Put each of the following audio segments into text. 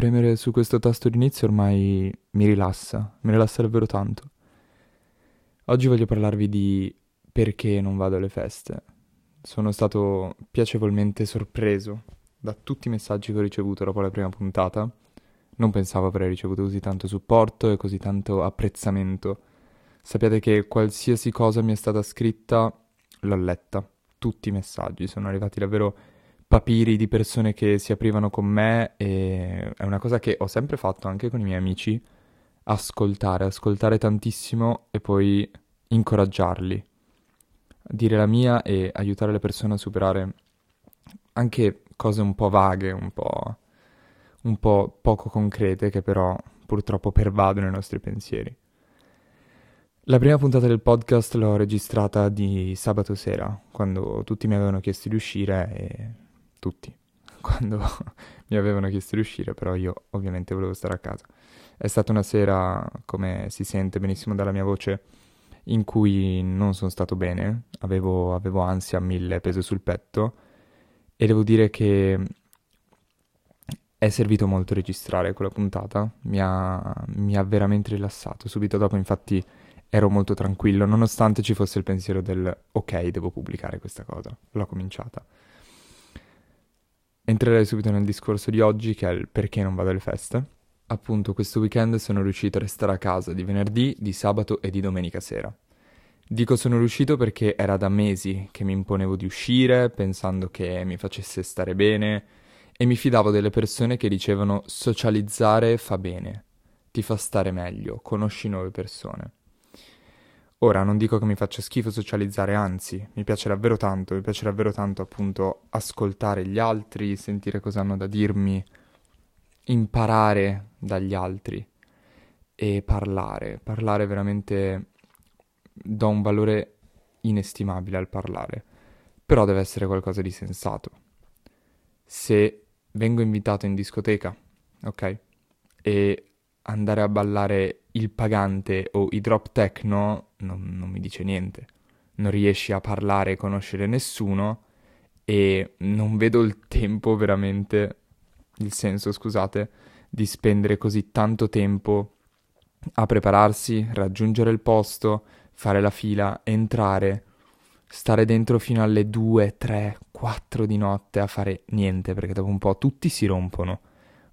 premere su questo tasto d'inizio ormai mi rilassa, mi rilassa davvero tanto. Oggi voglio parlarvi di perché non vado alle feste. Sono stato piacevolmente sorpreso da tutti i messaggi che ho ricevuto dopo la prima puntata. Non pensavo avrei ricevuto così tanto supporto e così tanto apprezzamento. Sappiate che qualsiasi cosa mi è stata scritta l'ho letta. Tutti i messaggi sono arrivati davvero papiri di persone che si aprivano con me e è una cosa che ho sempre fatto anche con i miei amici, ascoltare, ascoltare tantissimo e poi incoraggiarli, dire la mia e aiutare le persone a superare anche cose un po' vaghe, un po', un po' poco concrete che però purtroppo pervadono i nostri pensieri. La prima puntata del podcast l'ho registrata di sabato sera, quando tutti mi avevano chiesto di uscire e tutti, quando mi avevano chiesto di uscire, però io ovviamente volevo stare a casa. È stata una sera, come si sente benissimo dalla mia voce, in cui non sono stato bene, avevo, avevo ansia a mille, peso sul petto, e devo dire che è servito molto registrare quella puntata, mi ha, mi ha veramente rilassato. Subito dopo, infatti, ero molto tranquillo, nonostante ci fosse il pensiero del ok, devo pubblicare questa cosa. L'ho cominciata. Entrerei subito nel discorso di oggi, che è il perché non vado alle feste. Appunto, questo weekend sono riuscito a restare a casa di venerdì, di sabato e di domenica sera. Dico sono riuscito perché era da mesi che mi imponevo di uscire, pensando che mi facesse stare bene, e mi fidavo delle persone che dicevano socializzare fa bene, ti fa stare meglio, conosci nuove persone. Ora non dico che mi faccia schifo socializzare, anzi, mi piace davvero tanto, mi piace davvero tanto appunto ascoltare gli altri, sentire cosa hanno da dirmi, imparare dagli altri e parlare. Parlare veramente do un valore inestimabile al parlare, però deve essere qualcosa di sensato. Se vengo invitato in discoteca, ok? E andare a ballare il pagante o i drop techno non, non mi dice niente. Non riesci a parlare e conoscere nessuno e non vedo il tempo veramente, il senso, scusate, di spendere così tanto tempo a prepararsi, raggiungere il posto, fare la fila, entrare, stare dentro fino alle 2, 3, 4 di notte a fare niente, perché dopo un po' tutti si rompono.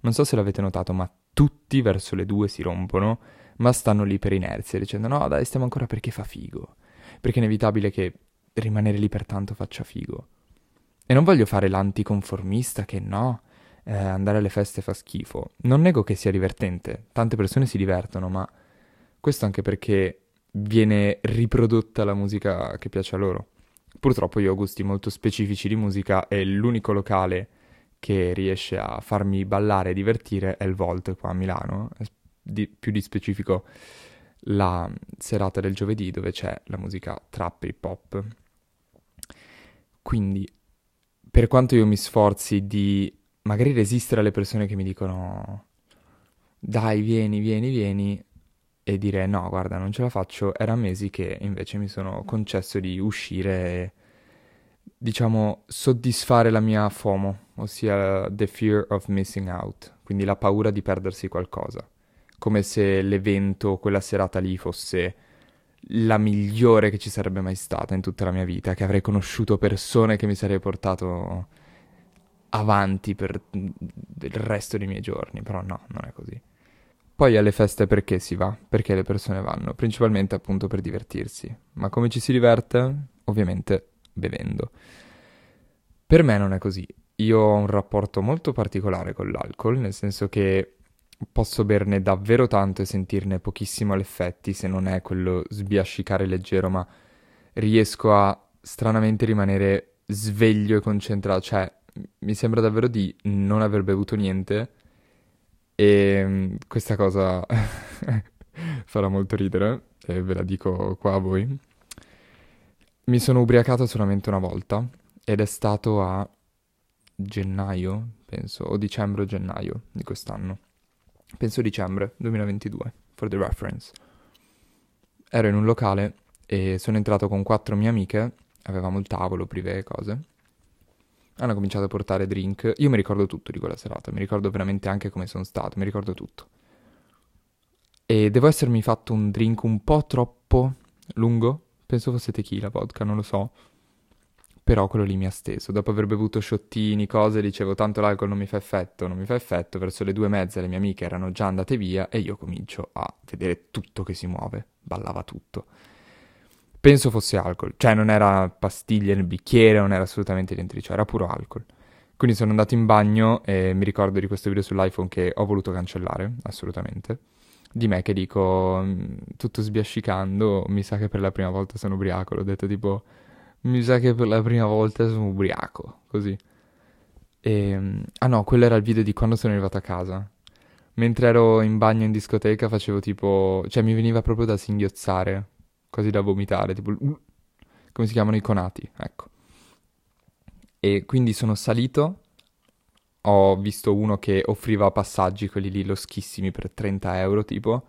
Non so se l'avete notato, ma tutti verso le due si rompono, ma stanno lì per inerzia, dicendo no dai stiamo ancora perché fa figo, perché è inevitabile che rimanere lì per tanto faccia figo. E non voglio fare l'anticonformista che no, eh, andare alle feste fa schifo. Non nego che sia divertente, tante persone si divertono, ma questo anche perché viene riprodotta la musica che piace a loro. Purtroppo io ho gusti molto specifici di musica e l'unico locale che riesce a farmi ballare e divertire è il Volt qua a Milano, di, più di specifico la serata del giovedì dove c'è la musica trap hip hop. Quindi, per quanto io mi sforzi di magari resistere alle persone che mi dicono dai, vieni, vieni, vieni, e dire no, guarda, non ce la faccio, era mesi che invece mi sono concesso di uscire diciamo, soddisfare la mia FOMO, ossia the fear of missing out, quindi la paura di perdersi qualcosa, come se l'evento, quella serata lì fosse la migliore che ci sarebbe mai stata in tutta la mia vita, che avrei conosciuto persone che mi sarei portato avanti per il resto dei miei giorni, però no, non è così. Poi alle feste perché si va? Perché le persone vanno? Principalmente appunto per divertirsi. Ma come ci si diverte? Ovviamente bevendo. Per me non è così. Io ho un rapporto molto particolare con l'alcol, nel senso che posso berne davvero tanto e sentirne pochissimo l'effetti, se non è quello sbiascicare leggero, ma riesco a stranamente rimanere sveglio e concentrato. Cioè, mi sembra davvero di non aver bevuto niente e questa cosa farà molto ridere, e ve la dico qua a voi. Mi sono ubriacato solamente una volta ed è stato a gennaio, penso, o dicembre o gennaio di quest'anno. Penso dicembre 2022, for the reference. Ero in un locale e sono entrato con quattro mie amiche, avevamo il tavolo, privé e cose. hanno cominciato a portare drink. Io mi ricordo tutto di quella serata, mi ricordo veramente anche come sono stato, mi ricordo tutto. E devo essermi fatto un drink un po' troppo lungo, penso fosse tequila, vodka, non lo so. Però quello lì mi ha steso. Dopo aver bevuto sciottini, cose, dicevo tanto l'alcol non mi fa effetto, non mi fa effetto. Verso le due e mezza le mie amiche erano già andate via e io comincio a vedere tutto che si muove. Ballava tutto. Penso fosse alcol, cioè non era pastiglie nel bicchiere, non era assolutamente niente cioè era puro alcol. Quindi sono andato in bagno e mi ricordo di questo video sull'iPhone che ho voluto cancellare, assolutamente. Di me che dico, mm, tutto sbiascicando, mi sa che per la prima volta sono ubriaco. L'ho detto tipo mi sa che per la prima volta sono ubriaco, così. E, ehm, ah no, quello era il video di quando sono arrivato a casa. Mentre ero in bagno in discoteca facevo tipo... Cioè mi veniva proprio da singhiozzare, quasi da vomitare, tipo... Come si chiamano i conati, ecco. E quindi sono salito, ho visto uno che offriva passaggi, quelli lì loschissimi per 30 euro tipo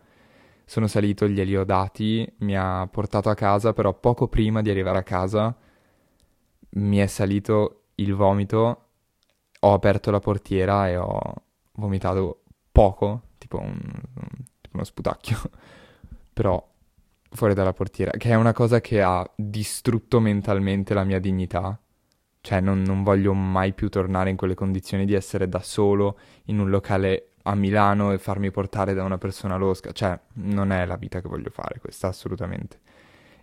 sono salito, glieli ho dati, mi ha portato a casa, però poco prima di arrivare a casa mi è salito il vomito, ho aperto la portiera e ho vomitato poco, tipo, un, tipo uno sputacchio, però fuori dalla portiera, che è una cosa che ha distrutto mentalmente la mia dignità. Cioè, non, non voglio mai più tornare in quelle condizioni di essere da solo in un locale a Milano e farmi portare da una persona losca. Cioè, non è la vita che voglio fare questa, assolutamente.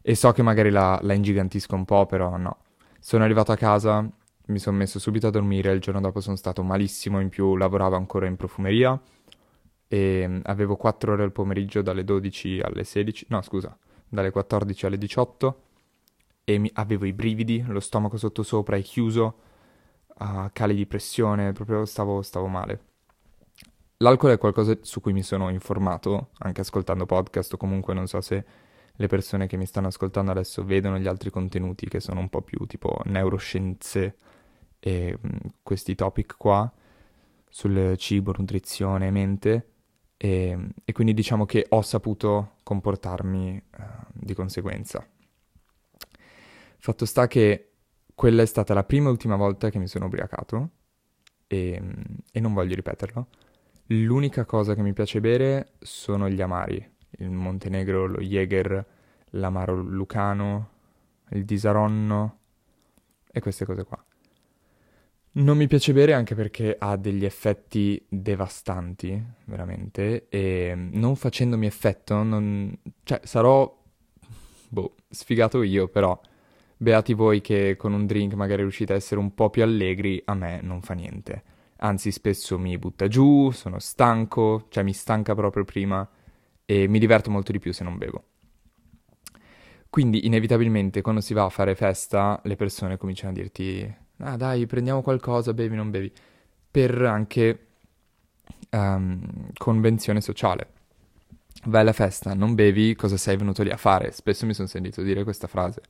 E so che magari la, la ingigantisco un po', però no. Sono arrivato a casa, mi sono messo subito a dormire, il giorno dopo sono stato malissimo, in più lavoravo ancora in profumeria e mm, avevo 4 ore al pomeriggio dalle 12 alle 16, no scusa, dalle 14 alle 18 e mi, avevo i brividi, lo stomaco sottosopra è chiuso, uh, cali di pressione, proprio stavo, stavo male. L'alcol è qualcosa su cui mi sono informato, anche ascoltando podcast o comunque non so se le persone che mi stanno ascoltando adesso vedono gli altri contenuti che sono un po' più tipo neuroscienze e mh, questi topic qua sul cibo, nutrizione, mente e, e quindi diciamo che ho saputo comportarmi uh, di conseguenza. Fatto sta che quella è stata la prima e ultima volta che mi sono ubriacato e, e non voglio ripeterlo L'unica cosa che mi piace bere sono gli amari, il Montenegro, lo Jäger, l'amaro lucano, il disaronno e queste cose qua. Non mi piace bere anche perché ha degli effetti devastanti, veramente, e non facendomi effetto, non... cioè sarò, boh, sfigato io, però beati voi che con un drink magari riuscite a essere un po' più allegri, a me non fa niente anzi spesso mi butta giù, sono stanco, cioè mi stanca proprio prima e mi diverto molto di più se non bevo. Quindi inevitabilmente quando si va a fare festa le persone cominciano a dirti ah dai prendiamo qualcosa, bevi, non bevi, per anche um, convenzione sociale. Vai alla festa, non bevi, cosa sei venuto lì a fare? Spesso mi sono sentito dire questa frase,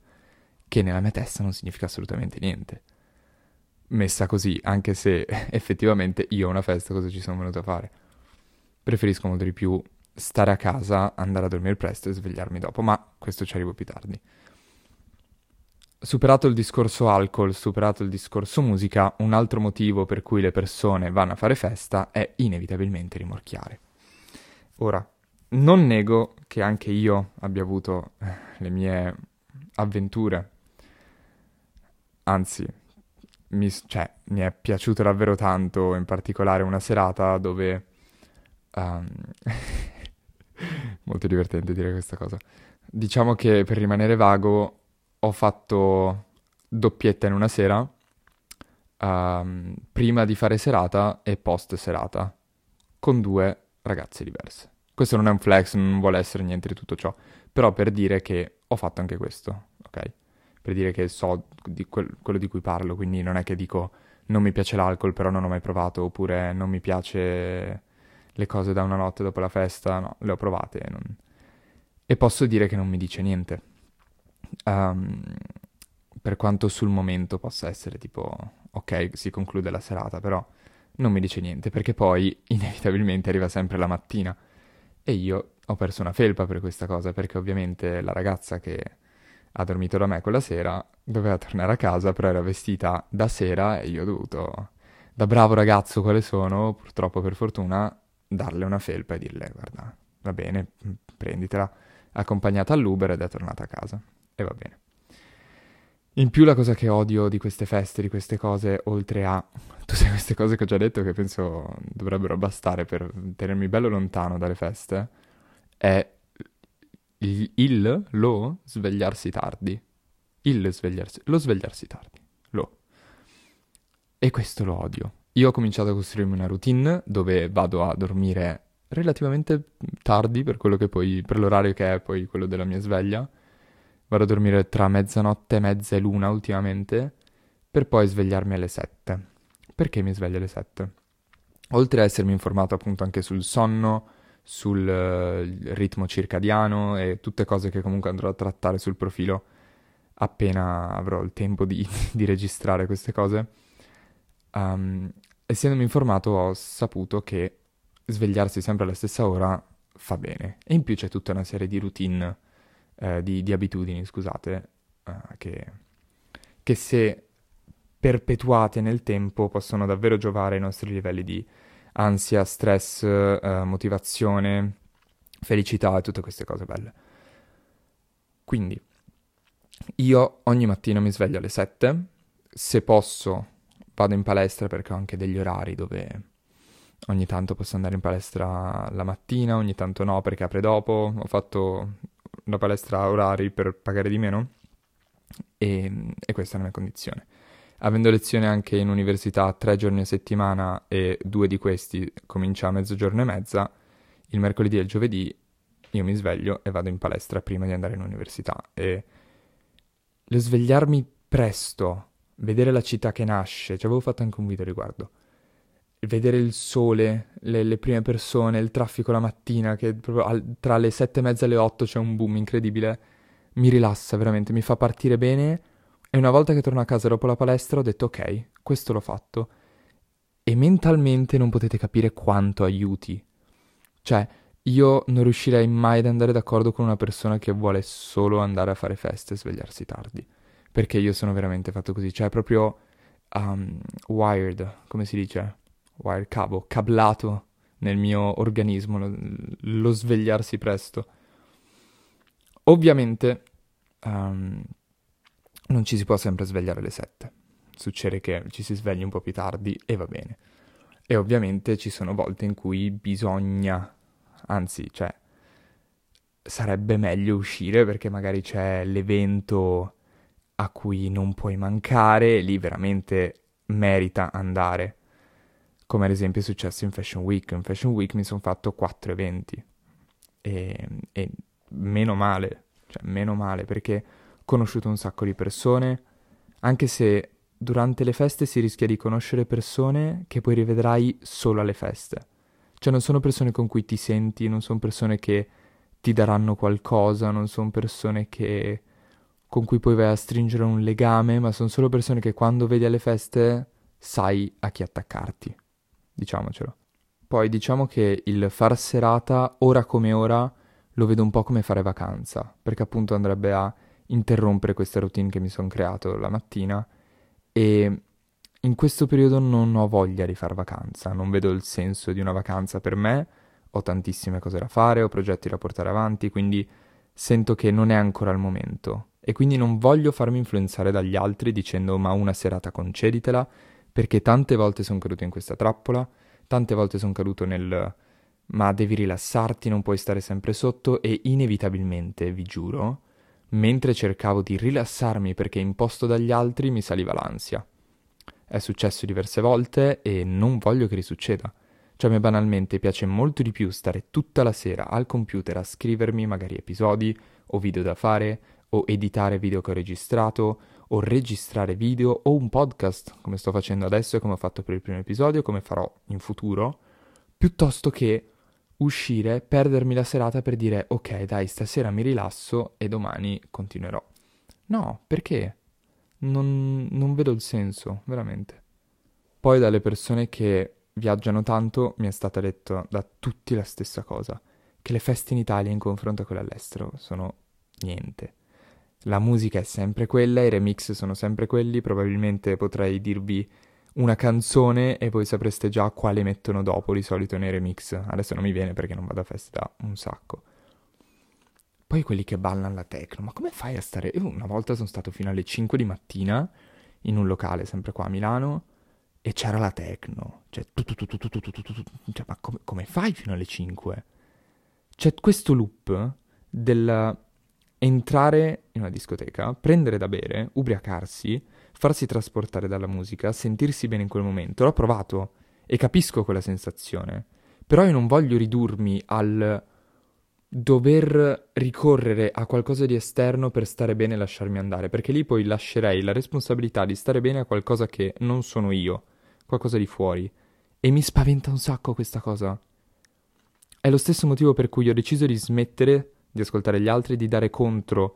che nella mia testa non significa assolutamente niente messa così, anche se effettivamente io a una festa cosa ci sono venuto a fare. Preferisco molto di più stare a casa, andare a dormire presto e svegliarmi dopo, ma questo ci arrivo più tardi. Superato il discorso alcol, superato il discorso musica, un altro motivo per cui le persone vanno a fare festa è inevitabilmente rimorchiare. Ora, non nego che anche io abbia avuto eh, le mie avventure, anzi, mi, cioè, mi è piaciuto davvero tanto, in particolare una serata dove... Um, molto divertente dire questa cosa. Diciamo che per rimanere vago ho fatto doppietta in una sera, um, prima di fare serata e post serata, con due ragazze diverse. Questo non è un flex, non vuole essere niente di tutto ciò, però per dire che ho fatto anche questo, ok? Per dire che so di quel, quello di cui parlo, quindi non è che dico non mi piace l'alcol però non ho mai provato, oppure non mi piace le cose da una notte dopo la festa, no, le ho provate e, non... e posso dire che non mi dice niente. Um, per quanto sul momento possa essere tipo, ok, si conclude la serata, però non mi dice niente, perché poi inevitabilmente arriva sempre la mattina. E io ho perso una felpa per questa cosa, perché ovviamente la ragazza che ha dormito da me quella sera, doveva tornare a casa, però era vestita da sera e io ho dovuto, da bravo ragazzo quale sono, purtroppo per fortuna, darle una felpa e dirle guarda, va bene, prenditela, accompagnata all'Uber ed è tornata a casa. E va bene. In più la cosa che odio di queste feste, di queste cose, oltre a tutte queste cose che ho già detto che penso dovrebbero bastare per tenermi bello lontano dalle feste, è il, il lo svegliarsi tardi. Il svegliarsi, lo svegliarsi tardi. Lo. E questo lo odio. Io ho cominciato a costruirmi una routine dove vado a dormire relativamente tardi per quello che poi, per l'orario che è poi quello della mia sveglia. Vado a dormire tra mezzanotte e mezza e l'una ultimamente, per poi svegliarmi alle sette. Perché mi sveglio alle sette? Oltre a essermi informato appunto anche sul sonno, sul uh, ritmo circadiano e tutte cose che comunque andrò a trattare sul profilo appena avrò il tempo di, di registrare queste cose. Um, essendomi informato ho saputo che svegliarsi sempre alla stessa ora fa bene. E in più c'è tutta una serie di routine, eh, di, di, abitudini, scusate, eh, che, che se perpetuate nel tempo possono davvero giovare ai nostri livelli di ansia, stress, eh, motivazione, felicità e tutte queste cose belle. Quindi, io ogni mattina mi sveglio alle 7, se posso vado in palestra perché ho anche degli orari dove ogni tanto posso andare in palestra la mattina, ogni tanto no perché apre dopo, ho fatto la palestra a orari per pagare di meno e, e questa è la mia condizione avendo lezioni anche in università tre giorni a settimana e due di questi comincia a mezzogiorno e mezza, il mercoledì e il giovedì io mi sveglio e vado in palestra prima di andare in università. E lo svegliarmi presto, vedere la città che nasce, ci avevo fatto anche un video riguardo, vedere il sole, le, le prime persone, il traffico la mattina, che proprio al, tra le sette e mezza e le otto c'è un boom incredibile, mi rilassa veramente, mi fa partire bene e una volta che torno a casa dopo la palestra ho detto ok, questo l'ho fatto. E mentalmente non potete capire quanto aiuti. Cioè, io non riuscirei mai ad andare d'accordo con una persona che vuole solo andare a fare feste e svegliarsi tardi. Perché io sono veramente fatto così. Cioè, proprio um, wired, come si dice? Wired, cavo, cablato nel mio organismo, lo, lo svegliarsi presto. Ovviamente, um, non ci si può sempre svegliare alle 7. Succede che ci si svegli un po' più tardi e va bene. E ovviamente ci sono volte in cui bisogna, anzi, cioè, sarebbe meglio uscire perché magari c'è l'evento a cui non puoi mancare e lì veramente merita andare. Come ad esempio è successo in Fashion Week. In Fashion Week mi sono fatto quattro eventi. E, e meno male, cioè meno male perché conosciuto un sacco di persone, anche se durante le feste si rischia di conoscere persone che poi rivedrai solo alle feste. Cioè non sono persone con cui ti senti, non sono persone che ti daranno qualcosa, non sono persone che... con cui poi vai a stringere un legame, ma sono solo persone che quando vedi alle feste sai a chi attaccarti. Diciamocelo. Poi diciamo che il far serata, ora come ora, lo vedo un po' come fare vacanza, perché appunto andrebbe a interrompere questa routine che mi sono creato la mattina e in questo periodo non ho voglia di fare vacanza, non vedo il senso di una vacanza per me, ho tantissime cose da fare, ho progetti da portare avanti, quindi sento che non è ancora il momento e quindi non voglio farmi influenzare dagli altri dicendo ma una serata conceditela, perché tante volte sono caduto in questa trappola, tante volte sono caduto nel ma devi rilassarti, non puoi stare sempre sotto e inevitabilmente, vi giuro, mentre cercavo di rilassarmi perché imposto dagli altri mi saliva l'ansia. È successo diverse volte e non voglio che risucceda. Cioè me banalmente piace molto di più stare tutta la sera al computer a scrivermi magari episodi o video da fare o editare video che ho registrato o registrare video o un podcast come sto facendo adesso e come ho fatto per il primo episodio, come farò in futuro, piuttosto che uscire, perdermi la serata per dire ok dai stasera mi rilasso e domani continuerò. No, perché? Non, non vedo il senso, veramente. Poi dalle persone che viaggiano tanto mi è stata detta da tutti la stessa cosa, che le feste in Italia in confronto a quelle all'estero sono niente. La musica è sempre quella, i remix sono sempre quelli, probabilmente potrei dirvi una canzone e voi sapreste già quale mettono dopo di solito nei remix. Adesso non mi viene perché non vado a festa un sacco. Poi quelli che ballano la techno, ma come fai a stare... Io una volta sono stato fino alle 5 di mattina in un locale sempre qua a Milano e c'era la techno. Cioè, tu, tu, tu, tu, tu, tu, tu, tu, tu, cioè ma come, come fai fino alle 5? C'è questo loop del entrare in una discoteca, prendere da bere, ubriacarsi, farsi trasportare dalla musica, sentirsi bene in quel momento. L'ho provato e capisco quella sensazione. Però io non voglio ridurmi al dover ricorrere a qualcosa di esterno per stare bene e lasciarmi andare, perché lì poi lascerei la responsabilità di stare bene a qualcosa che non sono io, qualcosa di fuori. E mi spaventa un sacco questa cosa. È lo stesso motivo per cui ho deciso di smettere di ascoltare gli altri, di dare contro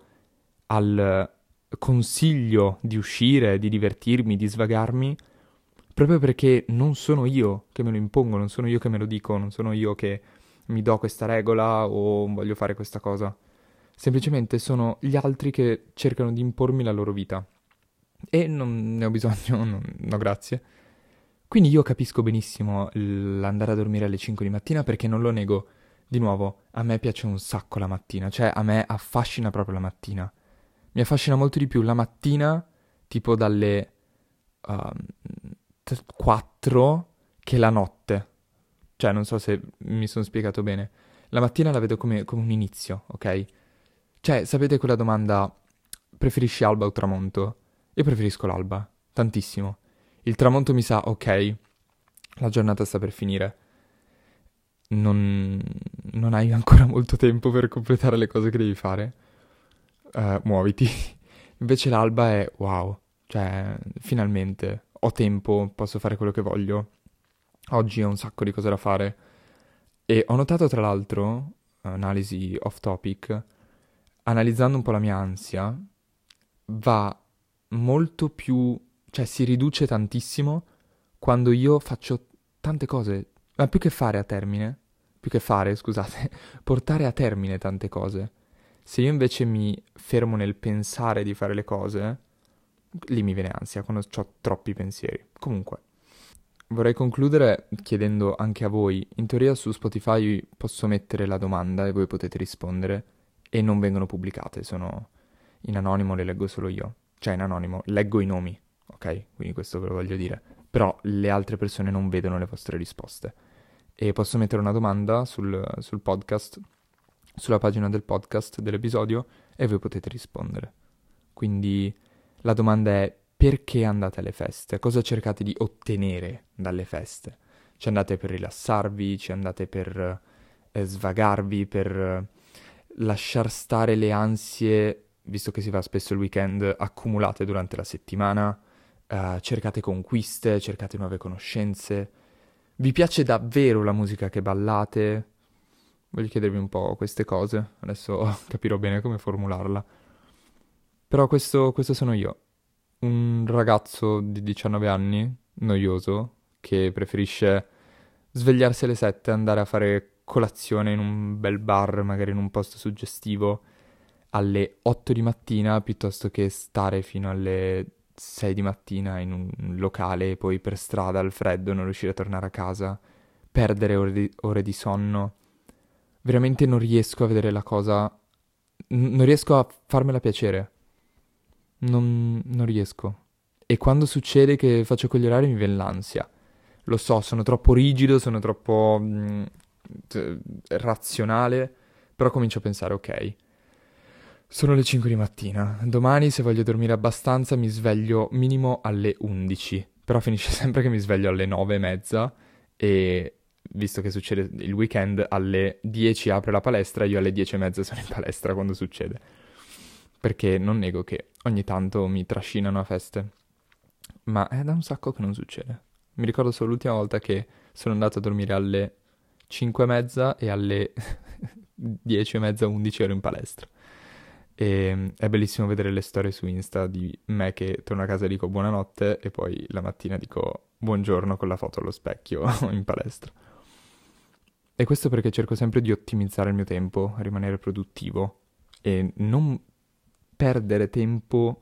al consiglio di uscire, di divertirmi, di svagarmi, proprio perché non sono io che me lo impongo, non sono io che me lo dico, non sono io che mi do questa regola o voglio fare questa cosa. Semplicemente sono gli altri che cercano di impormi la loro vita. E non ne ho bisogno, non, no grazie. Quindi io capisco benissimo l'andare a dormire alle 5 di mattina perché non lo nego. Di nuovo, a me piace un sacco la mattina, cioè a me affascina proprio la mattina. Mi affascina molto di più la mattina, tipo dalle uh, ehm, 4, che la notte. Cioè, non so se mi sono spiegato bene. La mattina la vedo come, come un inizio, ok? Cioè, sapete quella domanda, preferisci alba o tramonto? Io preferisco l'alba, tantissimo. Il tramonto mi sa, ok, la giornata sta per finire. Non, non hai ancora molto tempo per completare le cose che devi fare. Uh, muoviti. Invece l'alba è wow, cioè, finalmente ho tempo, posso fare quello che voglio. Oggi ho un sacco di cose da fare. E ho notato, tra l'altro, analisi off topic, analizzando un po' la mia ansia, va molto più, cioè si riduce tantissimo quando io faccio tante cose, ma più che fare a termine, più che fare, scusate, portare a termine tante cose. Se io invece mi fermo nel pensare di fare le cose, lì mi viene ansia quando ho troppi pensieri. Comunque, vorrei concludere chiedendo anche a voi, in teoria su Spotify posso mettere la domanda e voi potete rispondere e non vengono pubblicate, sono in anonimo, le leggo solo io. Cioè in anonimo, leggo i nomi, ok? Quindi questo ve lo voglio dire. Però le altre persone non vedono le vostre risposte. E posso mettere una domanda sul, sul podcast, sulla pagina del podcast dell'episodio e voi potete rispondere. Quindi la domanda è perché andate alle feste? Cosa cercate di ottenere dalle feste? Ci andate per rilassarvi? Ci andate per eh, svagarvi? Per eh, lasciar stare le ansie, visto che si fa spesso il weekend, accumulate durante la settimana? Uh, cercate conquiste? Cercate nuove conoscenze? Vi piace davvero la musica che ballate? Voglio chiedervi un po' queste cose, adesso capirò bene come formularla. Però questo, questo sono io un ragazzo di 19 anni, noioso, che preferisce svegliarsi alle 7 e andare a fare colazione in un bel bar, magari in un posto suggestivo, alle 8 di mattina, piuttosto che stare fino alle 6 di mattina in un locale e poi per strada al freddo non riuscire a tornare a casa, perdere ore di, ore di sonno. Veramente non riesco a vedere la cosa, n- non riesco a farmela piacere non, non riesco. E quando succede che faccio quegli orari mi viene l'ansia. Lo so, sono troppo rigido, sono troppo mh, t- razionale, però comincio a pensare, ok, sono le 5 di mattina, domani se voglio dormire abbastanza mi sveglio minimo alle 11, però finisce sempre che mi sveglio alle 9 e mezza. E visto che succede il weekend alle 10 apre la palestra, io alle 10 e mezza sono in palestra quando succede. Perché non nego che ogni tanto mi trascinano a feste, ma è da un sacco che non succede. Mi ricordo solo l'ultima volta che sono andato a dormire alle 5 e mezza e alle 10 e mezza, 11 ero in palestra. E è bellissimo vedere le storie su Insta di me che torno a casa e dico buonanotte e poi la mattina dico buongiorno con la foto allo specchio in palestra. E questo perché cerco sempre di ottimizzare il mio tempo, rimanere produttivo e non perdere tempo,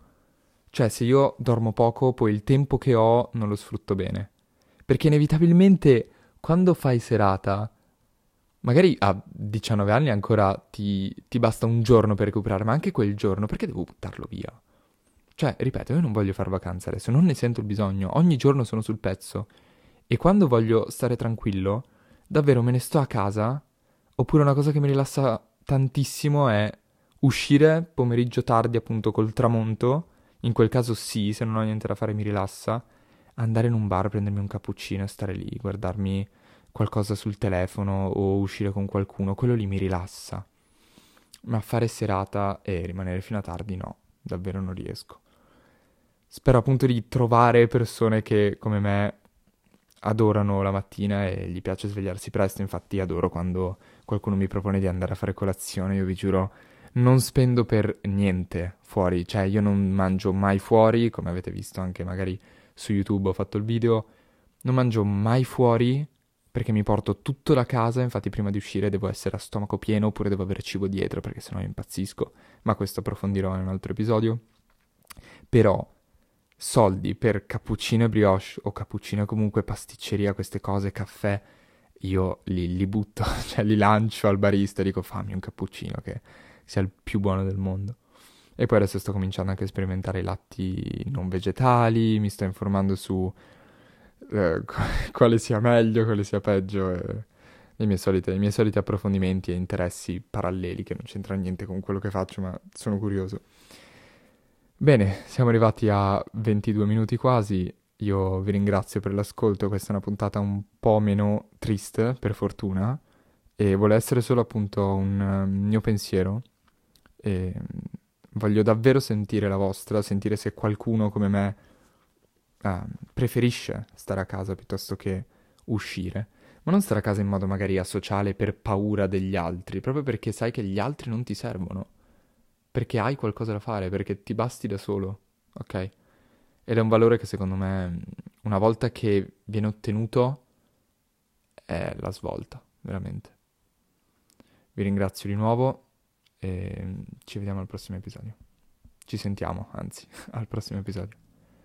cioè se io dormo poco, poi il tempo che ho non lo sfrutto bene. Perché inevitabilmente quando fai serata, magari a 19 anni ancora ti, ti basta un giorno per recuperare, ma anche quel giorno, perché devo buttarlo via? Cioè, ripeto, io non voglio fare vacanza adesso, non ne sento il bisogno, ogni giorno sono sul pezzo. E quando voglio stare tranquillo, davvero me ne sto a casa, oppure una cosa che mi rilassa tantissimo è uscire pomeriggio tardi appunto col tramonto, in quel caso sì, se non ho niente da fare mi rilassa, andare in un bar, prendermi un cappuccino e stare lì, guardarmi qualcosa sul telefono o uscire con qualcuno, quello lì mi rilassa. Ma fare serata e rimanere fino a tardi no, davvero non riesco. Spero appunto di trovare persone che come me adorano la mattina e gli piace svegliarsi presto, infatti adoro quando qualcuno mi propone di andare a fare colazione, io vi giuro non spendo per niente fuori, cioè io non mangio mai fuori, come avete visto anche magari su YouTube ho fatto il video, non mangio mai fuori perché mi porto tutto da casa, infatti prima di uscire devo essere a stomaco pieno oppure devo avere cibo dietro perché sennò impazzisco, ma questo approfondirò in un altro episodio. Però soldi per cappuccino e brioche o cappuccino comunque pasticceria, queste cose, caffè, io li, li butto, cioè li lancio al barista e dico fammi un cappuccino che sia il più buono del mondo. E poi adesso sto cominciando anche a sperimentare i latti non vegetali, mi sto informando su eh, quale sia meglio, quale sia peggio, e i miei, soliti, i miei soliti approfondimenti e interessi paralleli che non c'entrano niente con quello che faccio, ma sono curioso. Bene, siamo arrivati a 22 minuti quasi. Io vi ringrazio per l'ascolto. Questa è una puntata un po' meno triste, per fortuna. E vuole essere solo appunto un uh, mio pensiero. E voglio davvero sentire la vostra, sentire se qualcuno come me uh, preferisce stare a casa piuttosto che uscire. Ma non stare a casa in modo magari asociale per paura degli altri, proprio perché sai che gli altri non ti servono perché hai qualcosa da fare, perché ti basti da solo, ok? Ed è un valore che secondo me, una volta che viene ottenuto, è la svolta, veramente. Vi ringrazio di nuovo e ci vediamo al prossimo episodio. Ci sentiamo, anzi, al prossimo episodio.